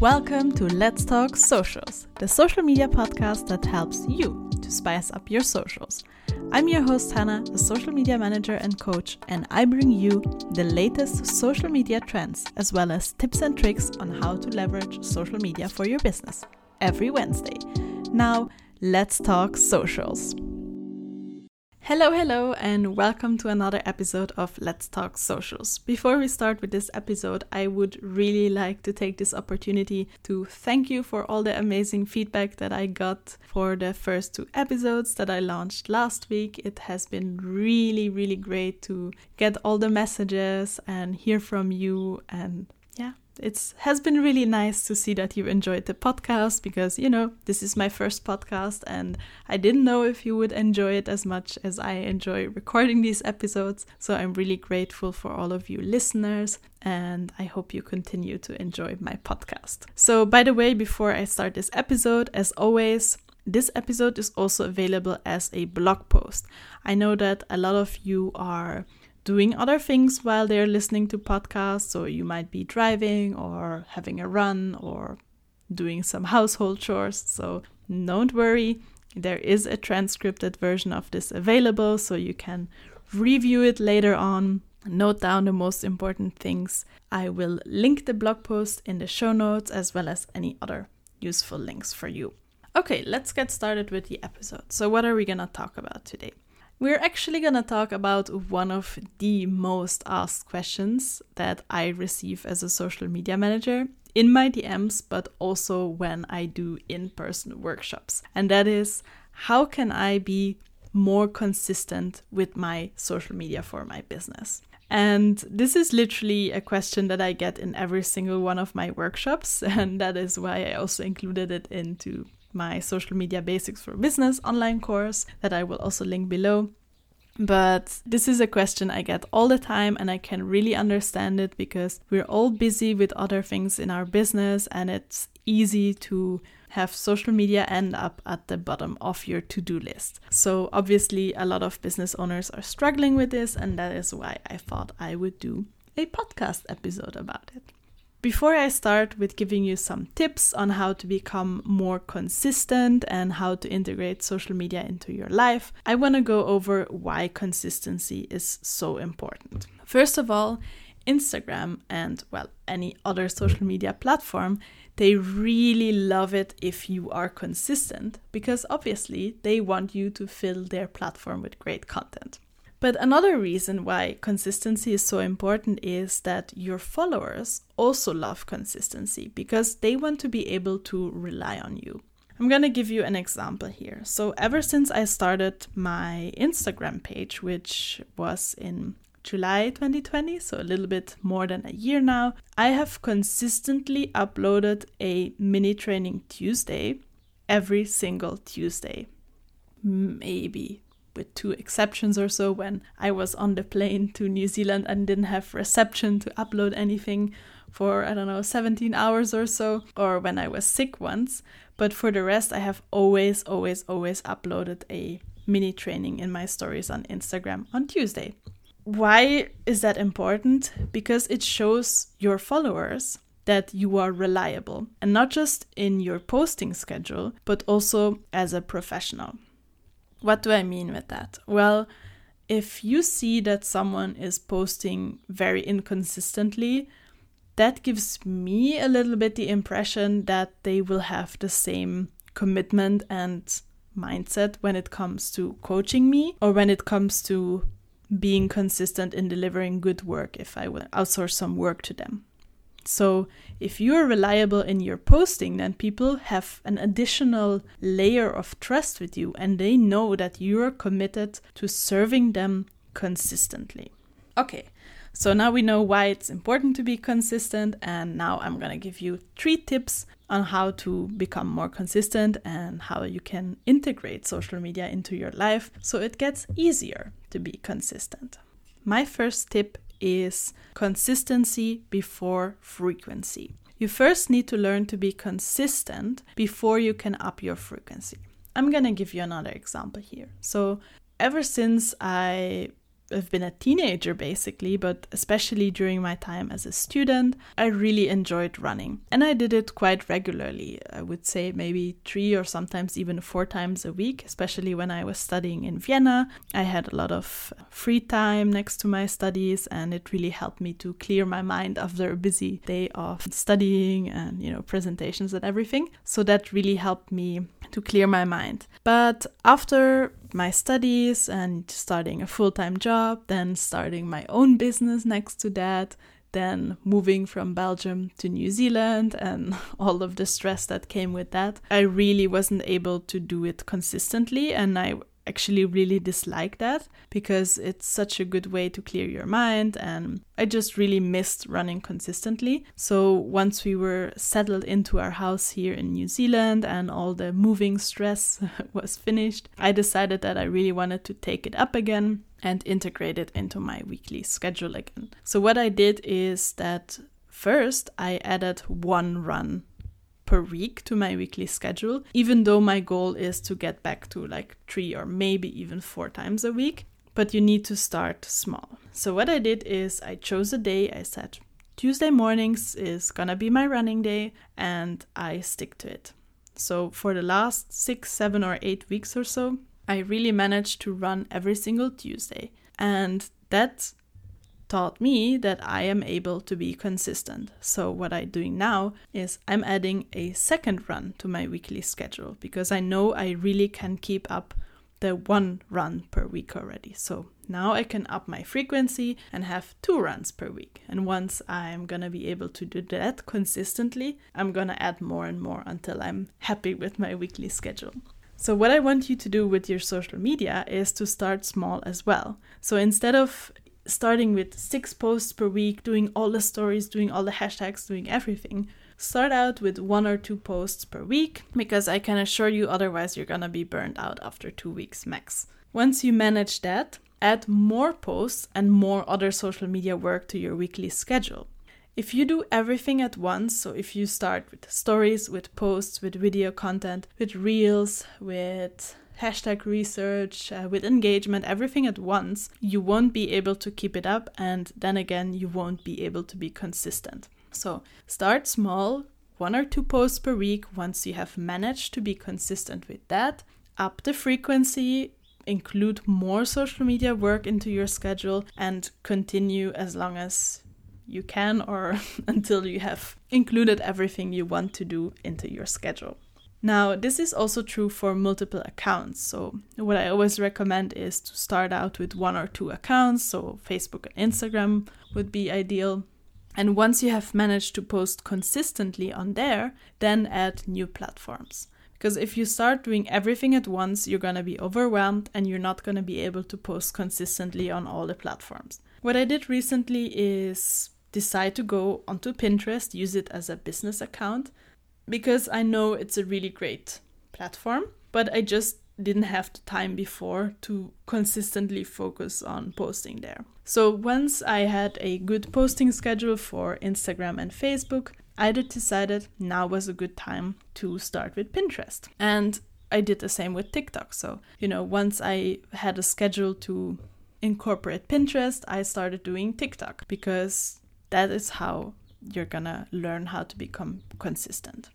Welcome to Let's Talk Socials, the social media podcast that helps you to spice up your socials. I'm your host, Hannah, a social media manager and coach, and I bring you the latest social media trends as well as tips and tricks on how to leverage social media for your business every Wednesday. Now, let's talk socials. Hello, hello, and welcome to another episode of Let's Talk Socials. Before we start with this episode, I would really like to take this opportunity to thank you for all the amazing feedback that I got for the first two episodes that I launched last week. It has been really, really great to get all the messages and hear from you and it has been really nice to see that you enjoyed the podcast because, you know, this is my first podcast and I didn't know if you would enjoy it as much as I enjoy recording these episodes. So I'm really grateful for all of you listeners and I hope you continue to enjoy my podcast. So, by the way, before I start this episode, as always, this episode is also available as a blog post. I know that a lot of you are doing other things while they're listening to podcasts. So you might be driving or having a run or doing some household chores. So don't worry, there is a transcripted version of this available so you can review it later on. Note down the most important things. I will link the blog post in the show notes as well as any other useful links for you. Okay, let's get started with the episode. So, what are we gonna talk about today? We're actually to talk about one of the most asked questions that I receive as a social media manager in my DMs, but also when I do in person workshops. And that is how can I be more consistent with my social media for my business? And this is literally a question that I get in every single one of my workshops. And that is why I also included it into my social media basics for business online course that I will also link below. But this is a question I get all the time, and I can really understand it because we're all busy with other things in our business, and it's easy to have social media end up at the bottom of your to do list. So, obviously, a lot of business owners are struggling with this, and that is why I thought I would do a podcast episode about it. Before I start with giving you some tips on how to become more consistent and how to integrate social media into your life, I want to go over why consistency is so important. First of all, Instagram and, well, any other social media platform, they really love it if you are consistent because obviously they want you to fill their platform with great content. But another reason why consistency is so important is that your followers also love consistency because they want to be able to rely on you. I'm gonna give you an example here. So, ever since I started my Instagram page, which was in July 2020, so a little bit more than a year now, I have consistently uploaded a mini training Tuesday every single Tuesday. Maybe with two exceptions or so when I was on the plane to New Zealand and didn't have reception to upload anything for I don't know 17 hours or so or when I was sick once but for the rest I have always always always uploaded a mini training in my stories on Instagram on Tuesday. Why is that important? Because it shows your followers that you are reliable and not just in your posting schedule but also as a professional. What do I mean with that? Well, if you see that someone is posting very inconsistently, that gives me a little bit the impression that they will have the same commitment and mindset when it comes to coaching me or when it comes to being consistent in delivering good work if I will outsource some work to them. So if you're reliable in your posting, then people have an additional layer of trust with you and they know that you're committed to serving them consistently. Okay, so now we know why it's important to be consistent, and now I'm gonna give you three tips on how to become more consistent and how you can integrate social media into your life so it gets easier to be consistent. My first tip is consistency before frequency. You first need to learn to be consistent before you can up your frequency. I'm gonna give you another example here. So, ever since I I've been a teenager basically, but especially during my time as a student, I really enjoyed running. And I did it quite regularly. I would say maybe three or sometimes even four times a week, especially when I was studying in Vienna. I had a lot of free time next to my studies, and it really helped me to clear my mind after a busy day of studying and, you know, presentations and everything. So that really helped me to clear my mind. But after my studies and starting a full time job, then starting my own business next to that, then moving from Belgium to New Zealand and all of the stress that came with that, I really wasn't able to do it consistently. And I actually really dislike that because it's such a good way to clear your mind and I just really missed running consistently. So once we were settled into our house here in New Zealand and all the moving stress was finished, I decided that I really wanted to take it up again and integrate it into my weekly schedule again. So what I did is that first I added one run per week to my weekly schedule, even though my goal is to get back to like three or maybe even four times a week. But you need to start small. So, what I did is I chose a day, I said, Tuesday mornings is gonna be my running day, and I stick to it. So, for the last six, seven, or eight weeks or so, I really managed to run every single Tuesday. And that taught me that I am able to be consistent. So, what I'm doing now is I'm adding a second run to my weekly schedule because I know I really can keep up the one run per week already. So, now I can up my frequency and have two runs per week. And once I'm gonna be able to do that consistently, I'm gonna add more and more until I'm happy with my weekly schedule. So, what I want you to do with your social media is to start small as well. So, instead of starting with six posts per week, doing all the stories, doing all the hashtags, doing everything. Start out with one or two posts per week because I can assure you otherwise you're gonna be burned out after two weeks max. Once you manage that, add more posts and more other social media work to your weekly schedule. If you do everything at once, so if you start with stories, with posts, with video content, with reels, with hashtag research, uh, with engagement, everything at once, you won't be able to keep it up. And then again, you won't be able to be consistent. So start small, one or two posts per week. Once you have managed to be consistent with that, up the frequency, include more social media work into your schedule, and continue as long as you can or until you have included everything you want to do into your schedule. Now, this is also true for multiple accounts. So, what I always recommend is to start out with one or two accounts. So, Facebook and Instagram would be ideal. And once you have managed to post consistently on there, then add new platforms. Because if you start doing everything at once, you're going to be overwhelmed and you're not going to be able to post consistently on all the platforms. What I did recently is decide to go onto Pinterest, use it as a business account, because I know it's a really great platform, but I just didn't have the time before to consistently focus on posting there. So once I had a good posting schedule for Instagram and Facebook, I decided now was a good time to start with Pinterest. And I did the same with TikTok. So, you know, once I had a schedule to incorporate Pinterest, I started doing TikTok because that is how you're gonna learn how to become consistent.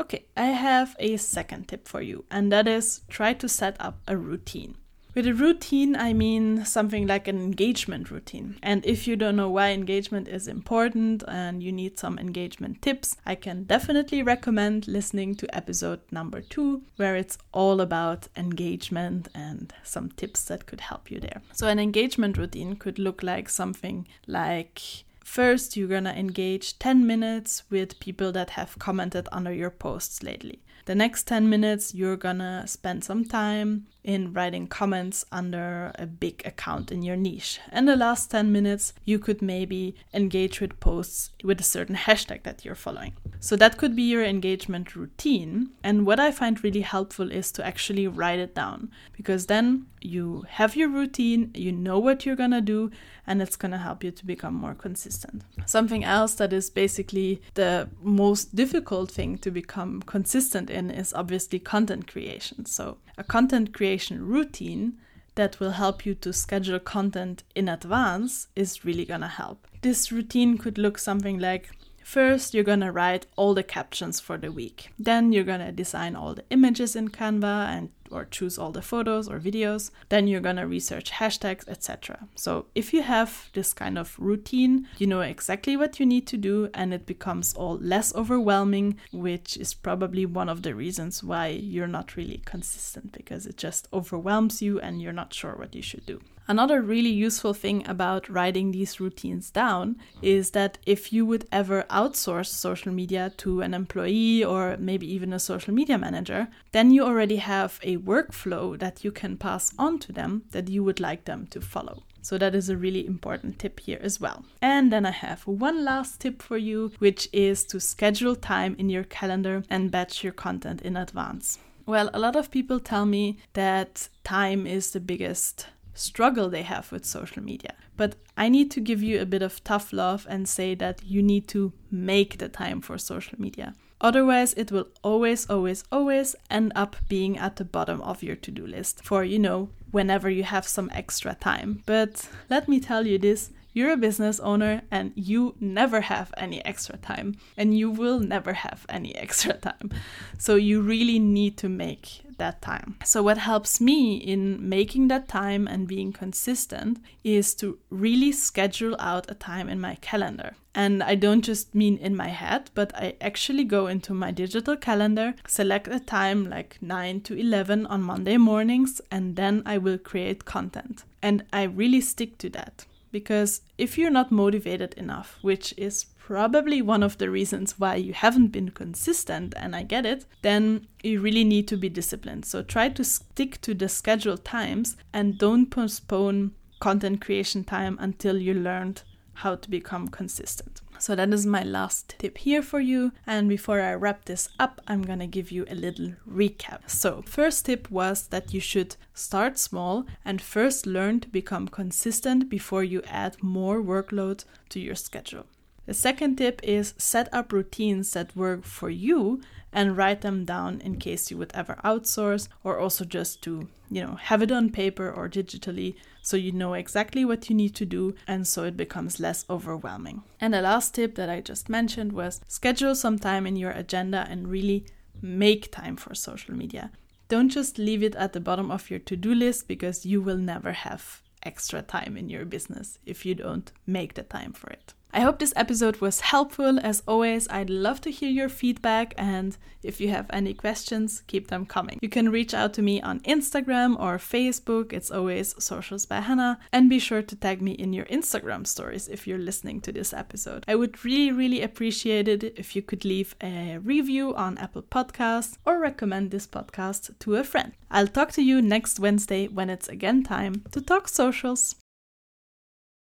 Okay, I have a second tip for you, and that is try to set up a routine. With a routine, I mean something like an engagement routine. And if you don't know why engagement is important and you need some engagement tips, I can definitely recommend listening to episode number two, where it's all about engagement and some tips that could help you there. So, an engagement routine could look like something like First, you're gonna engage 10 minutes with people that have commented under your posts lately. The next 10 minutes, you're gonna spend some time in writing comments under a big account in your niche. And the last 10 minutes, you could maybe engage with posts with a certain hashtag that you're following. So that could be your engagement routine. And what I find really helpful is to actually write it down because then you have your routine, you know what you're gonna do, and it's gonna help you to become more consistent. Something else that is basically the most difficult thing to become consistent in is obviously content creation. So, a content creation routine that will help you to schedule content in advance is really gonna help. This routine could look something like First, you're gonna write all the captions for the week. Then you're gonna design all the images in Canva and or choose all the photos or videos. Then you're gonna research hashtags, etc. So if you have this kind of routine, you know exactly what you need to do and it becomes all less overwhelming, which is probably one of the reasons why you're not really consistent because it just overwhelms you and you're not sure what you should do. Another really useful thing about writing these routines down is that if you would ever outsource social media to an employee or maybe even a social media manager, then you already have workflow that you can pass on to them that you would like them to follow. So that is a really important tip here as well. And then I have one last tip for you, which is to schedule time in your calendar and batch your content in advance. Well, a lot of people tell me that time is the biggest struggle they have with social media. But I need to give you a bit of tough love and say that you need to make the time for social media. Otherwise, it will always, always, always end up being at the bottom of your to do list for, you know, whenever you have some extra time. But let me tell you this you're a business owner and you never have any extra time, and you will never have any extra time. So you really need to make that time. So, what helps me in making that time and being consistent is to really schedule out a time in my calendar. And I don't just mean in my head, but I actually go into my digital calendar, select a time like 9 to 11 on Monday mornings, and then I will create content. And I really stick to that because if you're not motivated enough, which is probably one of the reasons why you haven't been consistent, and I get it, then you really need to be disciplined. So try to stick to the scheduled times and don't postpone content creation time until you learned how to become consistent. So that is my last tip here for you. And before I wrap this up, I'm gonna give you a little recap. So, first tip was that you should start small and first learn to become consistent before you add more workload to your schedule. The second tip is set up routines that work for you and write them down in case you would ever outsource or also just to, you know, have it on paper or digitally so you know exactly what you need to do and so it becomes less overwhelming. And the last tip that I just mentioned was schedule some time in your agenda and really make time for social media. Don't just leave it at the bottom of your to do list because you will never have extra time in your business if you don't make the time for it. I hope this episode was helpful. As always, I'd love to hear your feedback, and if you have any questions, keep them coming. You can reach out to me on Instagram or Facebook, it's always Socials by Hannah, and be sure to tag me in your Instagram stories if you're listening to this episode. I would really, really appreciate it if you could leave a review on Apple Podcasts or recommend this podcast to a friend. I'll talk to you next Wednesday when it's again time to talk socials.